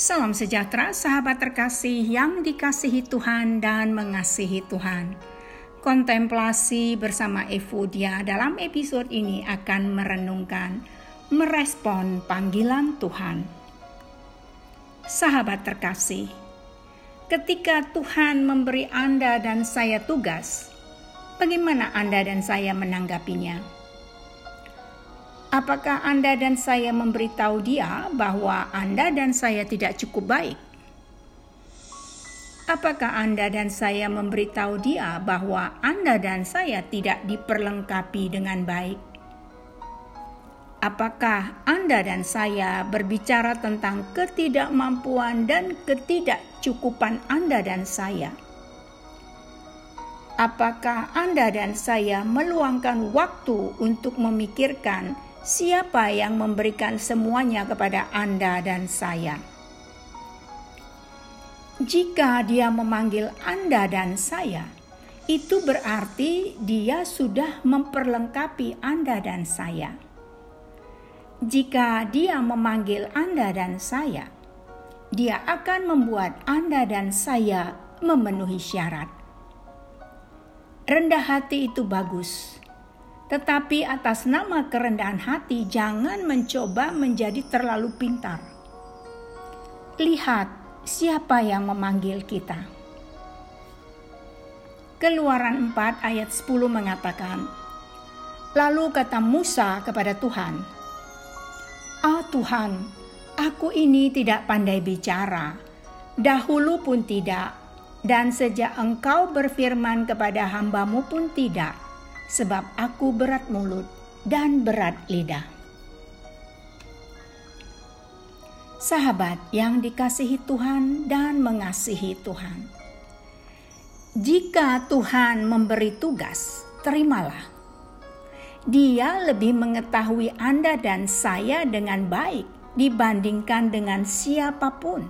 Salam sejahtera, sahabat terkasih yang dikasihi Tuhan dan mengasihi Tuhan. Kontemplasi bersama Evodia dalam episode ini akan merenungkan merespon panggilan Tuhan. Sahabat terkasih, ketika Tuhan memberi Anda dan saya tugas, bagaimana Anda dan saya menanggapinya? Apakah Anda dan saya memberitahu dia bahwa Anda dan saya tidak cukup baik? Apakah Anda dan saya memberitahu dia bahwa Anda dan saya tidak diperlengkapi dengan baik? Apakah Anda dan saya berbicara tentang ketidakmampuan dan ketidakcukupan Anda dan saya? Apakah Anda dan saya meluangkan waktu untuk memikirkan? Siapa yang memberikan semuanya kepada Anda dan saya? Jika Dia memanggil Anda dan saya, itu berarti Dia sudah memperlengkapi Anda dan saya. Jika Dia memanggil Anda dan saya, Dia akan membuat Anda dan saya memenuhi syarat. Rendah hati itu bagus tetapi atas nama kerendahan hati, jangan mencoba menjadi terlalu pintar. Lihat siapa yang memanggil kita. Keluaran 4 ayat 10 mengatakan, Lalu kata Musa kepada Tuhan, Ah Tuhan, aku ini tidak pandai bicara, dahulu pun tidak, dan sejak engkau berfirman kepada hambamu pun tidak sebab aku berat mulut dan berat lidah. Sahabat yang dikasihi Tuhan dan mengasihi Tuhan, jika Tuhan memberi tugas, terimalah. Dia lebih mengetahui Anda dan saya dengan baik dibandingkan dengan siapa pun.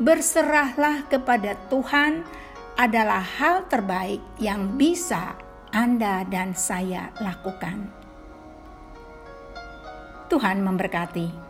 Berserahlah kepada Tuhan adalah hal terbaik yang bisa anda dan saya lakukan. Tuhan memberkati.